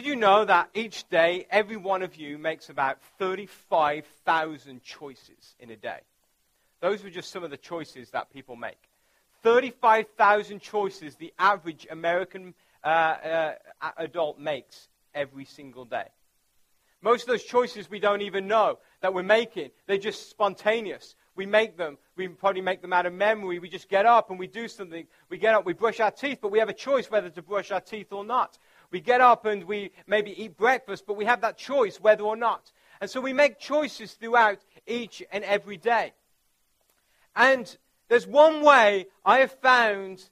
Did you know that each day, every one of you makes about 35,000 choices in a day? Those were just some of the choices that people make. 35,000 choices the average American uh, uh, adult makes every single day. Most of those choices we don't even know that we're making. They're just spontaneous. We make them. We probably make them out of memory. We just get up and we do something. We get up, we brush our teeth, but we have a choice whether to brush our teeth or not. We get up and we maybe eat breakfast, but we have that choice whether or not. And so we make choices throughout each and every day. And there's one way I have found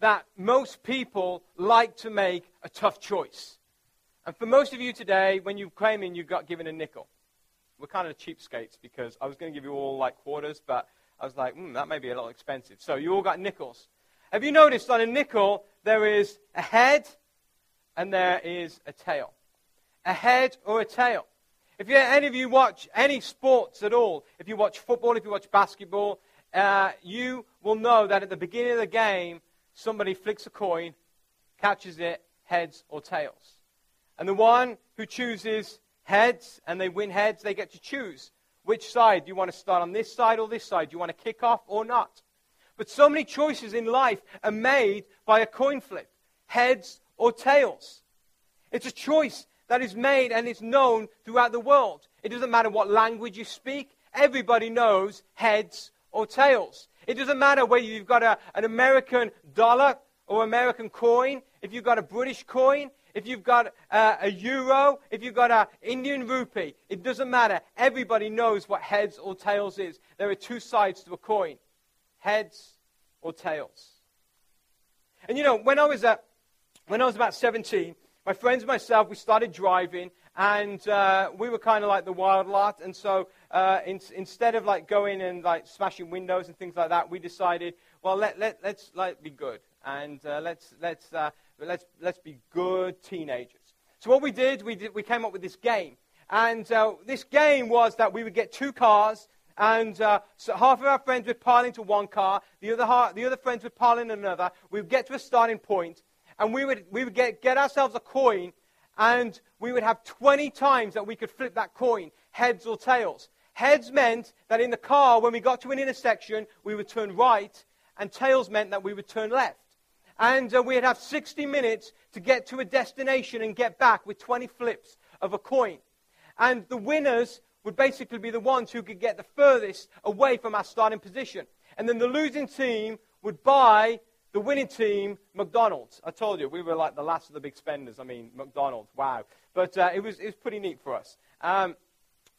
that most people like to make a tough choice. And for most of you today, when you came in, you got given a nickel. We're kind of cheapskates because I was going to give you all like quarters, but I was like, hmm, that may be a little expensive. So you all got nickels. Have you noticed on a nickel there is a head and there is a tail. A head or a tail. If you, any of you watch any sports at all, if you watch football, if you watch basketball, uh, you will know that at the beginning of the game, somebody flicks a coin, catches it, heads or tails. And the one who chooses heads and they win heads, they get to choose which side. Do you want to start on this side or this side? Do you want to kick off or not? But so many choices in life are made by a coin flip heads or tails. It's a choice that is made and is known throughout the world. It doesn't matter what language you speak, everybody knows heads or tails. It doesn't matter whether you've got a, an American dollar or American coin, if you've got a British coin, if you've got uh, a euro, if you've got an Indian rupee, it doesn't matter. Everybody knows what heads or tails is. There are two sides to a coin heads or tails. And you know, when I was at when I was about 17, my friends and myself, we started driving, and uh, we were kind of like the wild lot. And so uh, in, instead of like going and like smashing windows and things like that, we decided, well, let, let, let's like, be good. And uh, let's, let's, uh, let's, let's be good teenagers. So what we did, we, did, we came up with this game. And uh, this game was that we would get two cars, and uh, so half of our friends would pile into one car, the other, half, the other friends would pile in another. We would get to a starting point, and we would, we would get, get ourselves a coin, and we would have 20 times that we could flip that coin, heads or tails. Heads meant that in the car, when we got to an intersection, we would turn right, and tails meant that we would turn left. And uh, we'd have 60 minutes to get to a destination and get back with 20 flips of a coin. And the winners would basically be the ones who could get the furthest away from our starting position. And then the losing team would buy the winning team, McDonald's. I told you, we were like the last of the big spenders. I mean, McDonald's, wow. But uh, it, was, it was pretty neat for us. Um,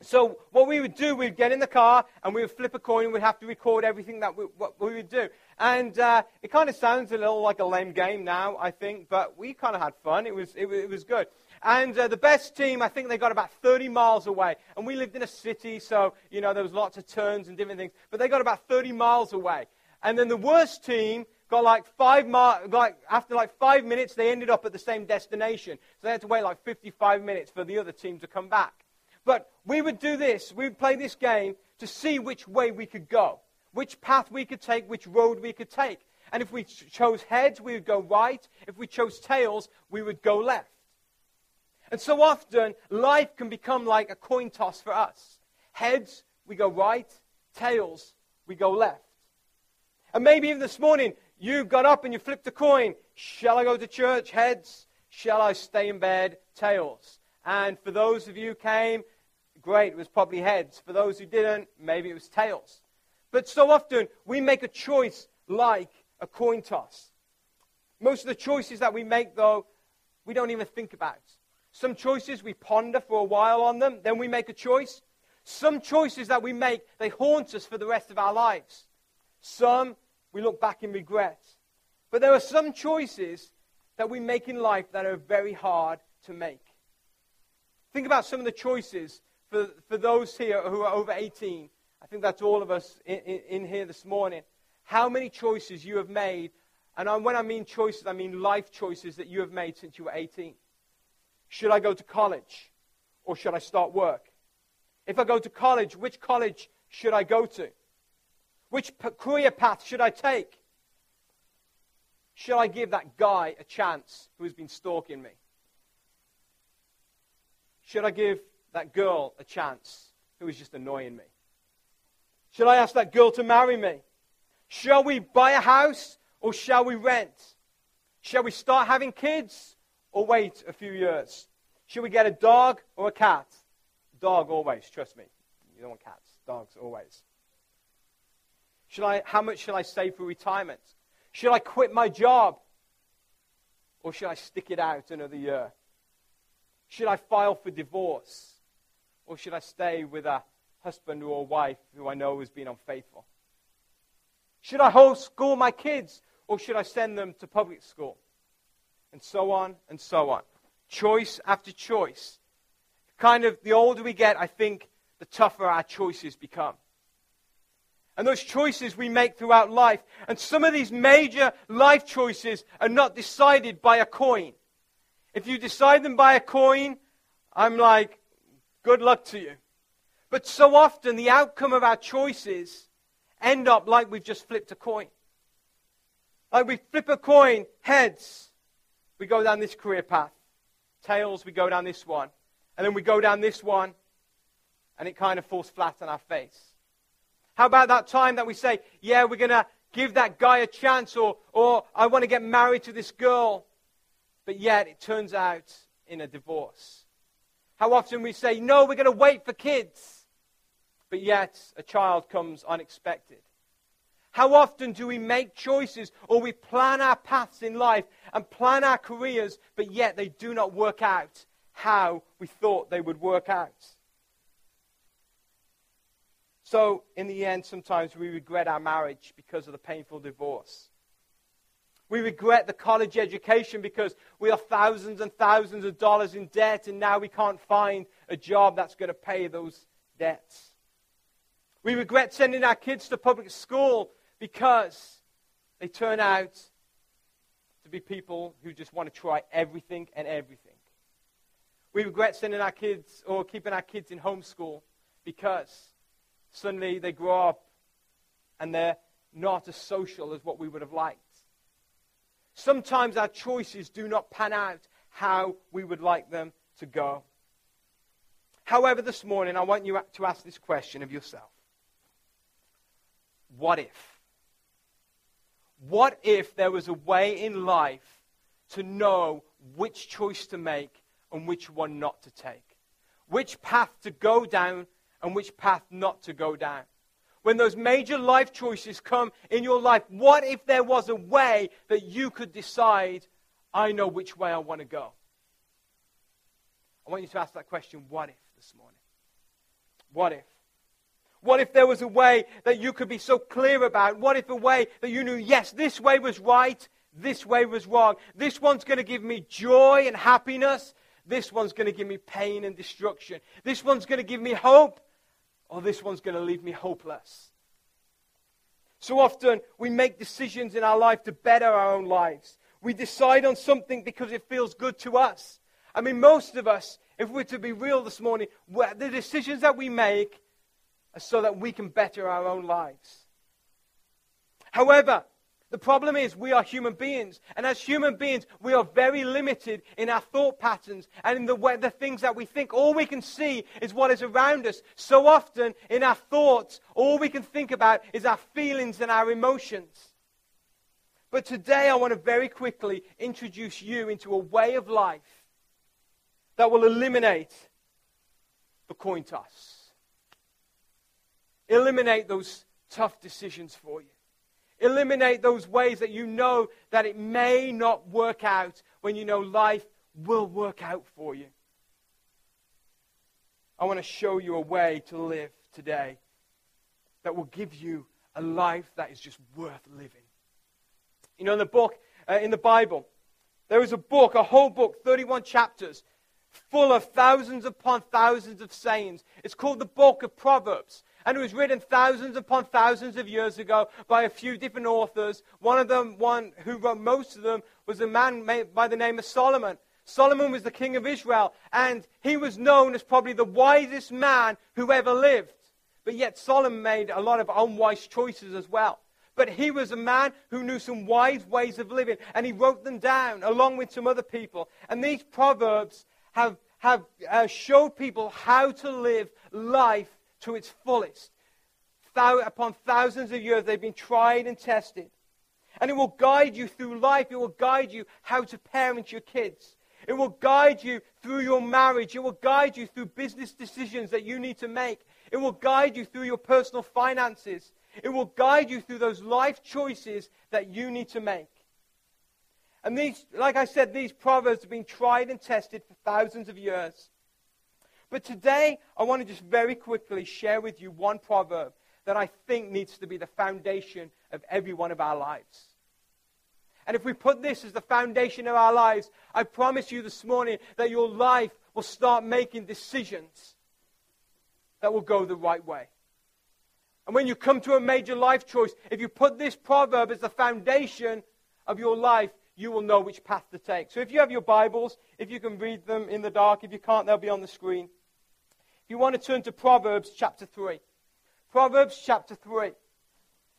so what we would do, we'd get in the car and we would flip a coin and we'd have to record everything that we, what we would do. And uh, it kind of sounds a little like a lame game now, I think, but we kind of had fun. It was, it, it was good. And uh, the best team, I think they got about 30 miles away. And we lived in a city, so, you know, there was lots of turns and different things. But they got about 30 miles away. And then the worst team got like five mar- like after like five minutes they ended up at the same destination. So they had to wait like 55 minutes for the other team to come back. But we would do this we would play this game to see which way we could go which path we could take which road we could take. And if we ch- chose heads we would go right. If we chose tails we would go left. And so often life can become like a coin toss for us. Heads we go right. Tails we go left. And maybe even this morning you got up and you flipped a coin. Shall I go to church? Heads. Shall I stay in bed? Tails. And for those of you who came, great, it was probably heads. For those who didn't, maybe it was tails. But so often we make a choice like a coin toss. Most of the choices that we make, though, we don't even think about. Some choices we ponder for a while on them, then we make a choice. Some choices that we make, they haunt us for the rest of our lives. Some we look back in regret. But there are some choices that we make in life that are very hard to make. Think about some of the choices for, for those here who are over 18. I think that's all of us in, in, in here this morning. How many choices you have made, and when I mean choices, I mean life choices that you have made since you were 18. Should I go to college or should I start work? If I go to college, which college should I go to? Which career path should I take? Should I give that guy a chance who has been stalking me? Should I give that girl a chance who is just annoying me? Should I ask that girl to marry me? Shall we buy a house or shall we rent? Shall we start having kids or wait a few years? Should we get a dog or a cat? Dog always, trust me. You don't want cats. Dogs always. Should I, how much should I save for retirement? Should I quit my job? Or should I stick it out another year? Should I file for divorce? Or should I stay with a husband or a wife who I know has been unfaithful? Should I homeschool my kids? Or should I send them to public school? And so on and so on. Choice after choice. Kind of the older we get, I think the tougher our choices become and those choices we make throughout life. And some of these major life choices are not decided by a coin. If you decide them by a coin, I'm like, good luck to you. But so often the outcome of our choices end up like we've just flipped a coin. Like we flip a coin, heads, we go down this career path. Tails, we go down this one. And then we go down this one, and it kind of falls flat on our face. How about that time that we say, yeah, we're going to give that guy a chance, or, or I want to get married to this girl, but yet it turns out in a divorce? How often we say, no, we're going to wait for kids, but yet a child comes unexpected? How often do we make choices or we plan our paths in life and plan our careers, but yet they do not work out how we thought they would work out? So, in the end, sometimes we regret our marriage because of the painful divorce. We regret the college education because we are thousands and thousands of dollars in debt and now we can't find a job that's going to pay those debts. We regret sending our kids to public school because they turn out to be people who just want to try everything and everything. We regret sending our kids or keeping our kids in homeschool because Suddenly they grow up and they're not as social as what we would have liked. Sometimes our choices do not pan out how we would like them to go. However, this morning I want you to ask this question of yourself What if? What if there was a way in life to know which choice to make and which one not to take? Which path to go down and which path not to go down. When those major life choices come in your life, what if there was a way that you could decide, I know which way I want to go? I want you to ask that question, what if, this morning? What if? What if there was a way that you could be so clear about? What if a way that you knew, yes, this way was right, this way was wrong. This one's going to give me joy and happiness. This one's going to give me pain and destruction. This one's going to give me hope or this one's going to leave me hopeless. So often we make decisions in our life to better our own lives. We decide on something because it feels good to us. I mean, most of us, if we're to be real this morning, the decisions that we make are so that we can better our own lives. However, the problem is we are human beings. And as human beings, we are very limited in our thought patterns and in the, way, the things that we think. All we can see is what is around us. So often in our thoughts, all we can think about is our feelings and our emotions. But today I want to very quickly introduce you into a way of life that will eliminate the coin toss. Eliminate those tough decisions for you. Eliminate those ways that you know that it may not work out when you know life will work out for you. I want to show you a way to live today that will give you a life that is just worth living. You know, in the book, uh, in the Bible, there is a book, a whole book, 31 chapters, full of thousands upon thousands of sayings. It's called the book of Proverbs. And it was written thousands upon thousands of years ago by a few different authors. One of them, one who wrote most of them, was a man by the name of Solomon. Solomon was the king of Israel, and he was known as probably the wisest man who ever lived. But yet, Solomon made a lot of unwise choices as well. But he was a man who knew some wise ways of living, and he wrote them down along with some other people. And these proverbs have have uh, showed people how to live life to its fullest. Thou- upon thousands of years, they've been tried and tested. And it will guide you through life. It will guide you how to parent your kids. It will guide you through your marriage. It will guide you through business decisions that you need to make. It will guide you through your personal finances. It will guide you through those life choices that you need to make. And these, like I said, these proverbs have been tried and tested for thousands of years. But today, I want to just very quickly share with you one proverb that I think needs to be the foundation of every one of our lives. And if we put this as the foundation of our lives, I promise you this morning that your life will start making decisions that will go the right way. And when you come to a major life choice, if you put this proverb as the foundation of your life, you will know which path to take. So if you have your Bibles, if you can read them in the dark, if you can't, they'll be on the screen. You want to turn to Proverbs chapter 3. Proverbs chapter 3.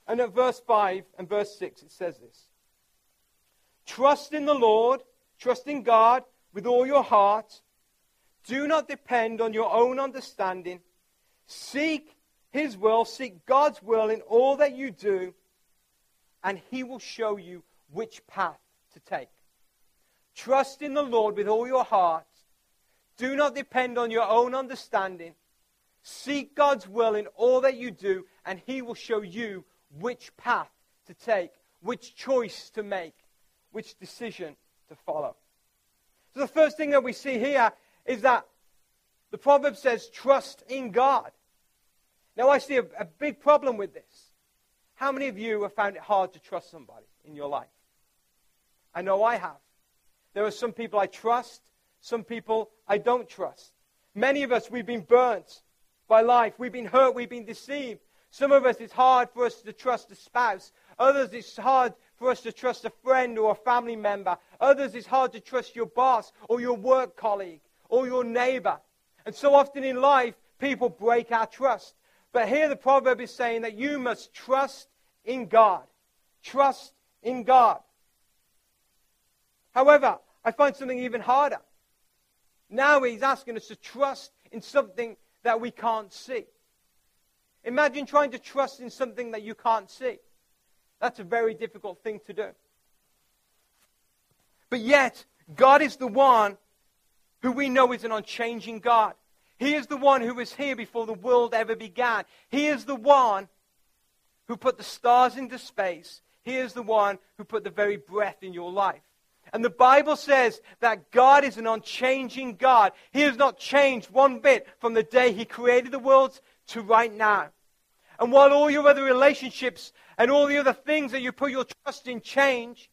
And at verse 5 and verse 6, it says this Trust in the Lord, trust in God with all your heart. Do not depend on your own understanding. Seek His will, seek God's will in all that you do, and He will show you which path to take. Trust in the Lord with all your heart. Do not depend on your own understanding. Seek God's will in all that you do, and He will show you which path to take, which choice to make, which decision to follow. So, the first thing that we see here is that the proverb says, trust in God. Now, I see a, a big problem with this. How many of you have found it hard to trust somebody in your life? I know I have. There are some people I trust, some people I don't trust. Many of us, we've been burnt by life. We've been hurt, we've been deceived. Some of us, it's hard for us to trust a spouse. Others, it's hard for us to trust a friend or a family member. Others, it's hard to trust your boss or your work colleague or your neighbor. And so often in life, people break our trust. But here the proverb is saying that you must trust in God. Trust in God. However, I find something even harder. Now he's asking us to trust in something that we can't see. Imagine trying to trust in something that you can't see. That's a very difficult thing to do. But yet, God is the one who we know is an unchanging God. He is the one who was here before the world ever began. He is the one who put the stars into space. He is the one who put the very breath in your life. And the Bible says that God is an unchanging God. He has not changed one bit from the day He created the world to right now. And while all your other relationships and all the other things that you put your trust in change,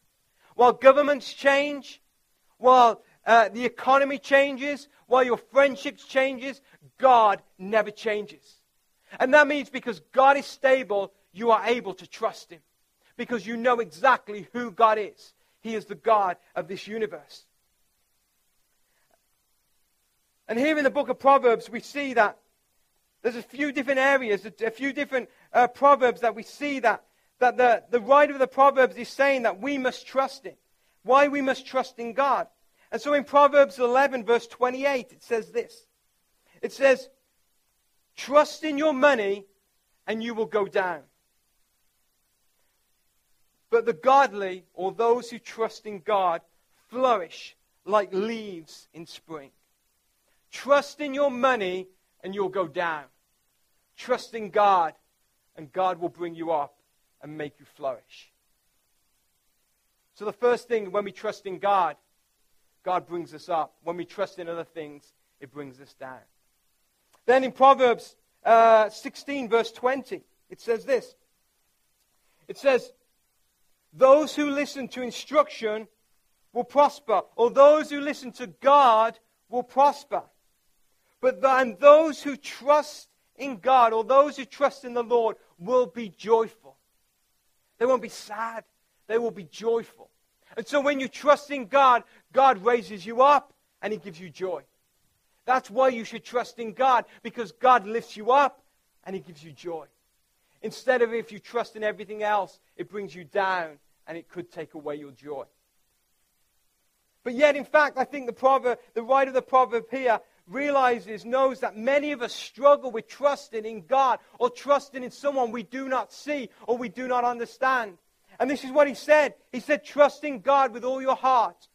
while governments change, while uh, the economy changes, while your friendships changes, God never changes. And that means because God is stable, you are able to trust Him. Because you know exactly who God is. He is the God of this universe. And here in the book of Proverbs, we see that there's a few different areas, a few different uh, proverbs that we see that, that the, the writer of the Proverbs is saying that we must trust in. Why we must trust in God. And so in Proverbs 11, verse 28, it says this It says, Trust in your money and you will go down. But the godly, or those who trust in God, flourish like leaves in spring. Trust in your money and you'll go down. Trust in God and God will bring you up and make you flourish. So, the first thing when we trust in God, God brings us up. When we trust in other things, it brings us down. Then in Proverbs uh, 16, verse 20, it says this It says, those who listen to instruction will prosper, or those who listen to God will prosper. But and those who trust in God, or those who trust in the Lord, will be joyful. They won't be sad, they will be joyful. And so when you trust in God, God raises you up and He gives you joy. That's why you should trust in God, because God lifts you up and He gives you joy. Instead of if you trust in everything else, it brings you down and it could take away your joy. But yet, in fact, I think the, proverb, the writer of the proverb here realizes, knows that many of us struggle with trusting in God or trusting in someone we do not see or we do not understand. And this is what he said. He said, trust in God with all your heart.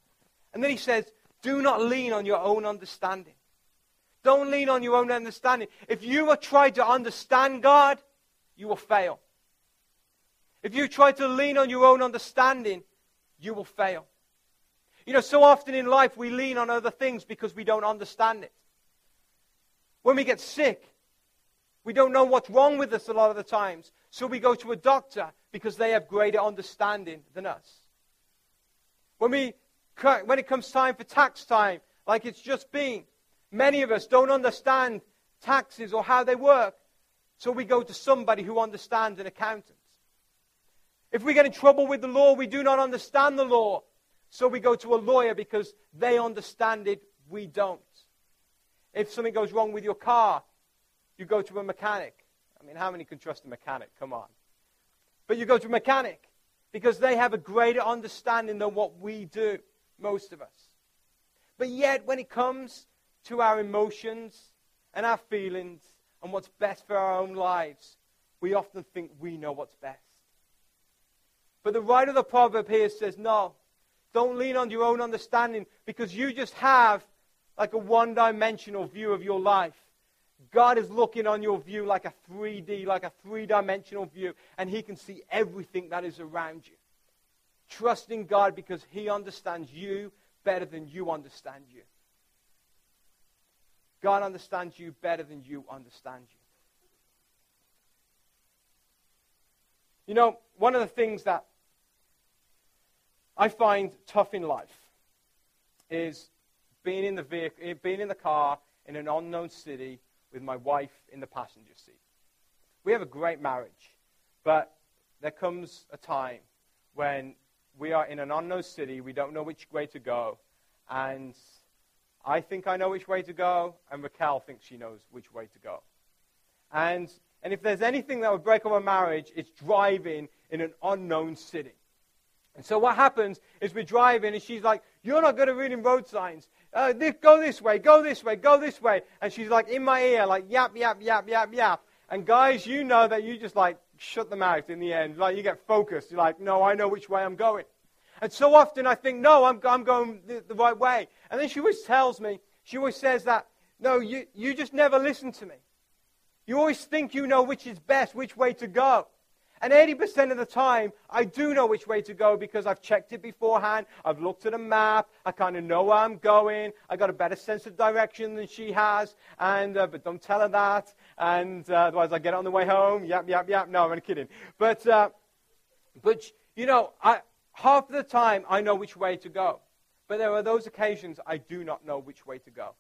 And then he says, do not lean on your own understanding. Don't lean on your own understanding. If you are trying to understand God, you will fail. If you try to lean on your own understanding, you will fail. You know, so often in life we lean on other things because we don't understand it. When we get sick, we don't know what's wrong with us a lot of the times. So we go to a doctor because they have greater understanding than us. When, we, when it comes time for tax time, like it's just been, many of us don't understand taxes or how they work. So we go to somebody who understands an accountant. If we get in trouble with the law, we do not understand the law. So we go to a lawyer because they understand it, we don't. If something goes wrong with your car, you go to a mechanic. I mean, how many can trust a mechanic? Come on. But you go to a mechanic because they have a greater understanding than what we do, most of us. But yet, when it comes to our emotions and our feelings and what's best for our own lives, we often think we know what's best. But the writer of the proverb here says, no, don't lean on your own understanding because you just have like a one dimensional view of your life. God is looking on your view like a 3D, like a three dimensional view, and He can see everything that is around you. Trust in God because He understands you better than you understand you. God understands you better than you understand you. You know, one of the things that I find tough in life is being in the vehicle, eh, being in the car in an unknown city with my wife in the passenger seat. We have a great marriage, but there comes a time when we are in an unknown city, we don't know which way to go, and I think I know which way to go, and Raquel thinks she knows which way to go. And, and if there's anything that would break up a marriage, it's driving in an unknown city. And so what happens is we're driving, and she's like, You're not good at reading road signs uh, this, go this way, go this way, go this way. And she's like in my ear, like yap, yap, yap, yap, yap. And guys, you know that you just like shut them out in the end. Like you get focused. You're like, no, I know which way I'm going. And so often I think, no, I'm, I'm going the, the right way. And then she always tells me, she always says that, no, you, you just never listen to me. You always think you know which is best, which way to go. And 80% of the time, I do know which way to go because I've checked it beforehand. I've looked at a map. I kind of know where I'm going. I got a better sense of direction than she has. And, uh, but don't tell her that. And uh, otherwise, I get on the way home. Yap, yap, yap. No, I'm kidding. But, uh, but you know, I, half the time, I know which way to go. But there are those occasions I do not know which way to go.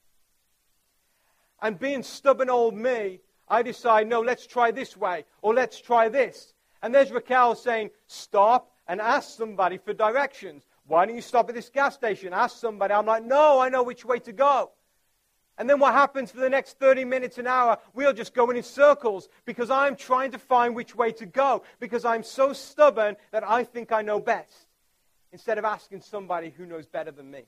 And being stubborn old me, I decide, no, let's try this way, or let's try this. And there's Raquel saying, Stop and ask somebody for directions. Why don't you stop at this gas station? Ask somebody. I'm like, No, I know which way to go. And then what happens for the next 30 minutes, an hour? We're just going in circles because I'm trying to find which way to go because I'm so stubborn that I think I know best instead of asking somebody who knows better than me.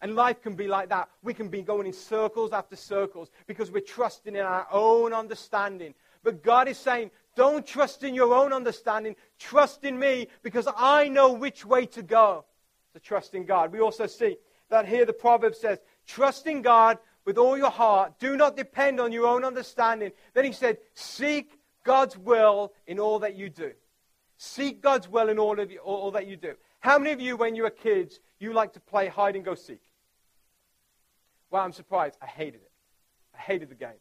And life can be like that. We can be going in circles after circles because we're trusting in our own understanding. But God is saying, don't trust in your own understanding. Trust in me because I know which way to go. So trust in God. We also see that here the proverb says, trust in God with all your heart. Do not depend on your own understanding. Then he said, seek God's will in all that you do. Seek God's will in all, of you, all that you do. How many of you, when you were kids, you like to play hide and go seek? Well, I'm surprised. I hated it. I hated the game.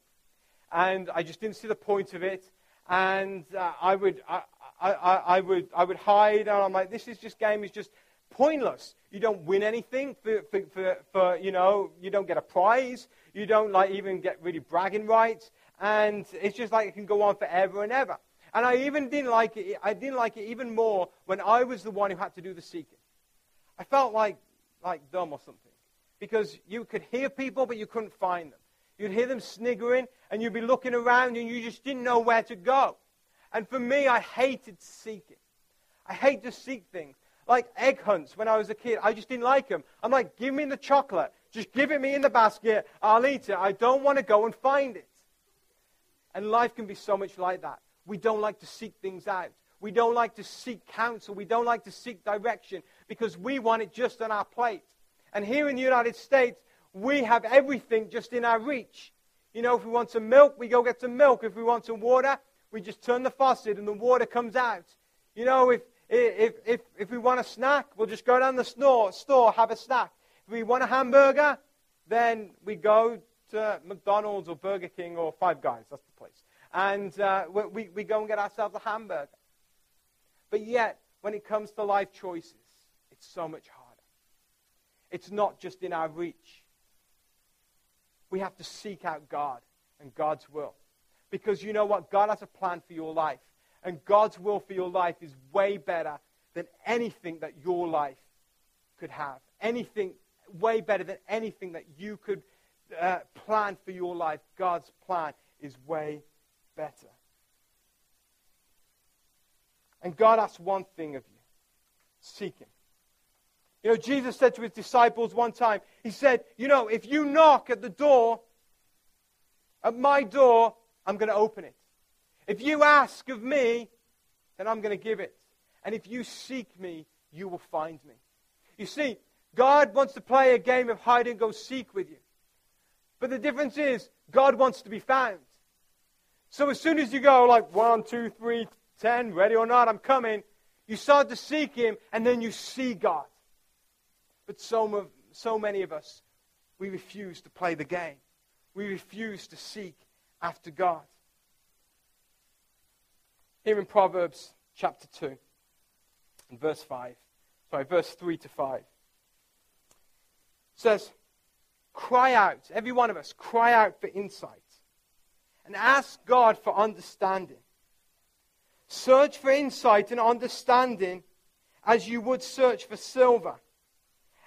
And I just didn't see the point of it and uh, I would I, I, I, would I would hide, and I'm like, this is just game is just pointless. You don't win anything for, for, for, for, you know you don't get a prize. You don't like even get really bragging rights, and it's just like it can go on forever and ever. And I even didn't like it. I didn't like it even more when I was the one who had to do the seeking. I felt like like dumb or something because you could hear people, but you couldn't find them. You'd hear them sniggering, and you'd be looking around, and you just didn't know where to go. And for me, I hated seeking. I hate to seek things. like egg hunts when I was a kid. I just didn't like them. I'm like, give me the chocolate. Just give it me in the basket. I'll eat it. I don't want to go and find it. And life can be so much like that. We don't like to seek things out. We don't like to seek counsel. We don't like to seek direction because we want it just on our plate. And here in the United States, we have everything just in our reach. You know, if we want some milk, we go get some milk. If we want some water, we just turn the faucet and the water comes out. You know, if, if, if, if we want a snack, we'll just go down the store, store, have a snack. If we want a hamburger, then we go to McDonald's or Burger King or Five Guys. That's the place. And uh, we, we go and get ourselves a hamburger. But yet, when it comes to life choices, it's so much harder. It's not just in our reach. We have to seek out God and God's will. Because you know what? God has a plan for your life. And God's will for your life is way better than anything that your life could have. Anything way better than anything that you could uh, plan for your life. God's plan is way better. And God asks one thing of you seek Him. You know, Jesus said to his disciples one time, He said, You know, if you knock at the door, at my door, I'm going to open it. If you ask of me, then I'm going to give it. And if you seek me, you will find me. You see, God wants to play a game of hide and go seek with you. But the difference is, God wants to be found. So as soon as you go, like one, two, three, ten, ready or not, I'm coming, you start to seek Him, and then you see God. But so, so many of us, we refuse to play the game. We refuse to seek after God. Here in Proverbs chapter 2, and verse 5, sorry, verse 3 to 5 says, Cry out, every one of us, cry out for insight and ask God for understanding. Search for insight and understanding as you would search for silver,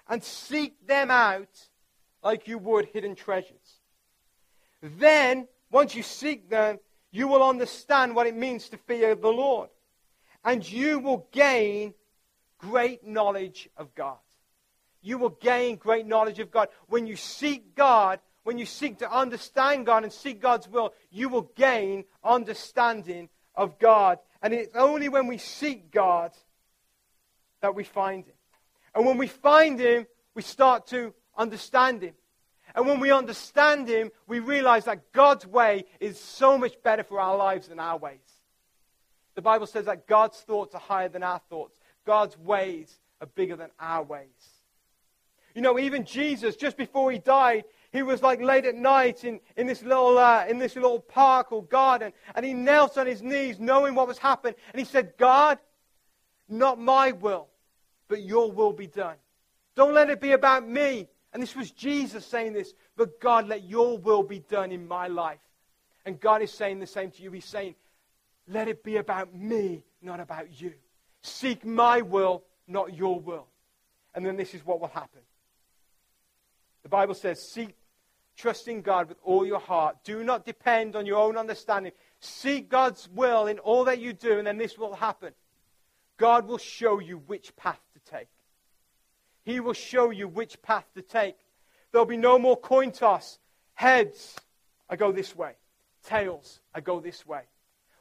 and seek them out like you would hidden treasures. Then, once you seek them, you will understand what it means to fear the Lord, and you will gain great knowledge of God you will gain great knowledge of God. When you seek God, when you seek to understand God and seek God's will, you will gain understanding of God. And it's only when we seek God that we find Him. And when we find Him, we start to understand Him. And when we understand Him, we realize that God's way is so much better for our lives than our ways. The Bible says that God's thoughts are higher than our thoughts, God's ways are bigger than our ways. You know, even Jesus, just before he died, he was like late at night in, in, this little, uh, in this little park or garden, and he knelt on his knees knowing what was happening, and he said, God, not my will, but your will be done. Don't let it be about me. And this was Jesus saying this, but God, let your will be done in my life. And God is saying the same to you. He's saying, let it be about me, not about you. Seek my will, not your will. And then this is what will happen. The Bible says, seek, trust in God with all your heart. Do not depend on your own understanding. Seek God's will in all that you do, and then this will happen. God will show you which path to take. He will show you which path to take. There'll be no more coin toss. Heads, I go this way. Tails, I go this way.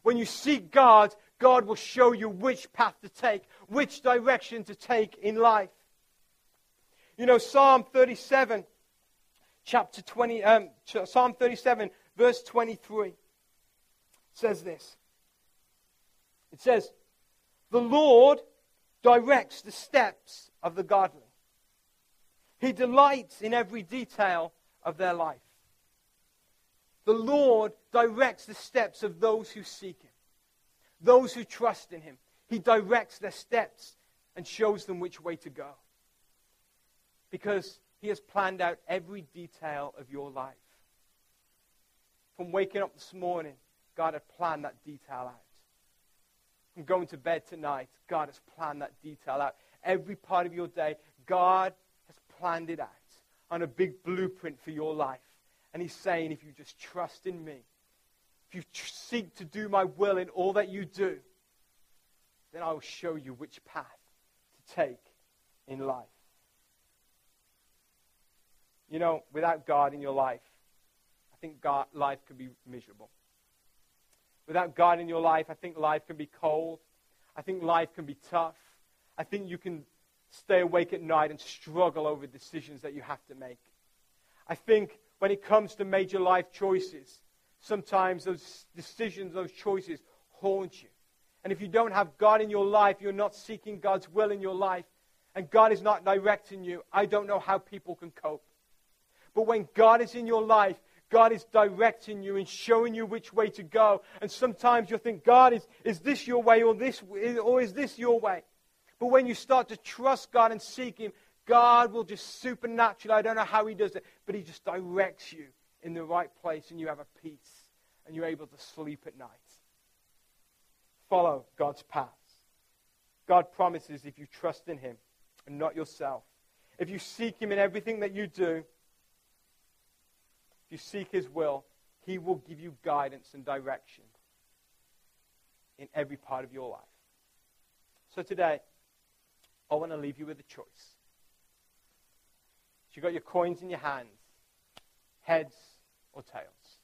When you seek God, God will show you which path to take, which direction to take in life. You know, Psalm 37 chapter 20, um, Psalm 37, verse 23 says this. It says, The Lord directs the steps of the godly. He delights in every detail of their life. The Lord directs the steps of those who seek Him, those who trust in Him. He directs their steps and shows them which way to go. Because he has planned out every detail of your life. From waking up this morning, God had planned that detail out. From going to bed tonight, God has planned that detail out. Every part of your day, God has planned it out on a big blueprint for your life. And He's saying, if you just trust in me, if you tr- seek to do my will in all that you do, then I will show you which path to take in life. You know, without God in your life, I think God, life could be miserable. Without God in your life, I think life can be cold. I think life can be tough. I think you can stay awake at night and struggle over decisions that you have to make. I think when it comes to major life choices, sometimes those decisions, those choices haunt you. And if you don't have God in your life, you're not seeking God's will in your life, and God is not directing you, I don't know how people can cope. But when God is in your life, God is directing you and showing you which way to go. And sometimes you'll think, God, is, is this your way or, this, or is this your way? But when you start to trust God and seek Him, God will just supernaturally, I don't know how He does it, but He just directs you in the right place and you have a peace and you're able to sleep at night. Follow God's paths. God promises if you trust in Him and not yourself, if you seek Him in everything that you do, you seek His will, He will give you guidance and direction in every part of your life. So today, I want to leave you with a choice. So you've got your coins in your hands heads or tails?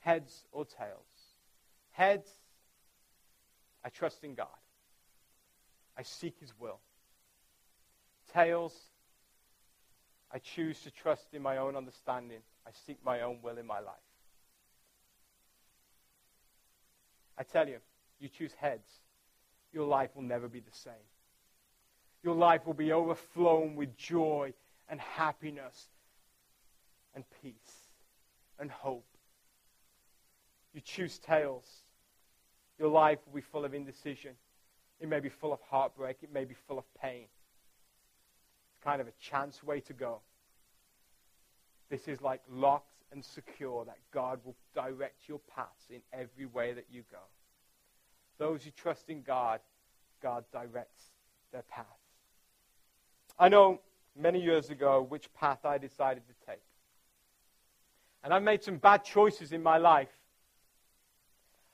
Heads or tails? Heads, I trust in God. I seek His will. Tails, I choose to trust in my own understanding. I seek my own will in my life. I tell you, you choose heads, your life will never be the same. Your life will be overflowing with joy and happiness and peace and hope. You choose tails. Your life will be full of indecision. It may be full of heartbreak. It may be full of pain kind of a chance way to go. This is like locked and secure that God will direct your paths in every way that you go. Those who trust in God, God directs their paths. I know many years ago which path I decided to take. And I've made some bad choices in my life.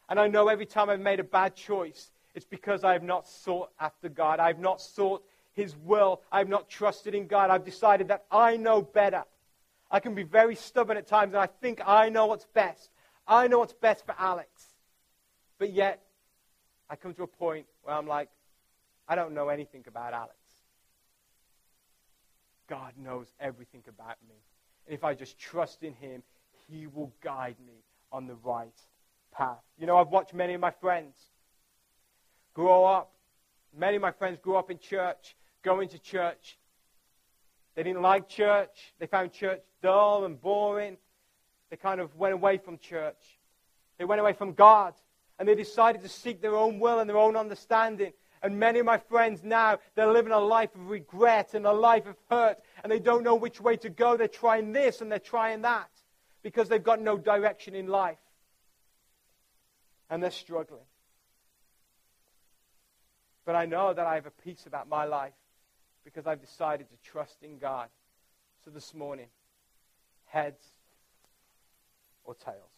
And I know every time I've made a bad choice, it's because I have not sought after God. I have not sought his will. I've not trusted in God. I've decided that I know better. I can be very stubborn at times, and I think I know what's best. I know what's best for Alex. But yet, I come to a point where I'm like, I don't know anything about Alex. God knows everything about me. And if I just trust in Him, He will guide me on the right path. You know, I've watched many of my friends grow up. Many of my friends grew up in church going to church. They didn't like church. They found church dull and boring. They kind of went away from church. They went away from God. And they decided to seek their own will and their own understanding. And many of my friends now, they're living a life of regret and a life of hurt. And they don't know which way to go. They're trying this and they're trying that because they've got no direction in life. And they're struggling. But I know that I have a peace about my life because I've decided to trust in God. So this morning, heads or tails?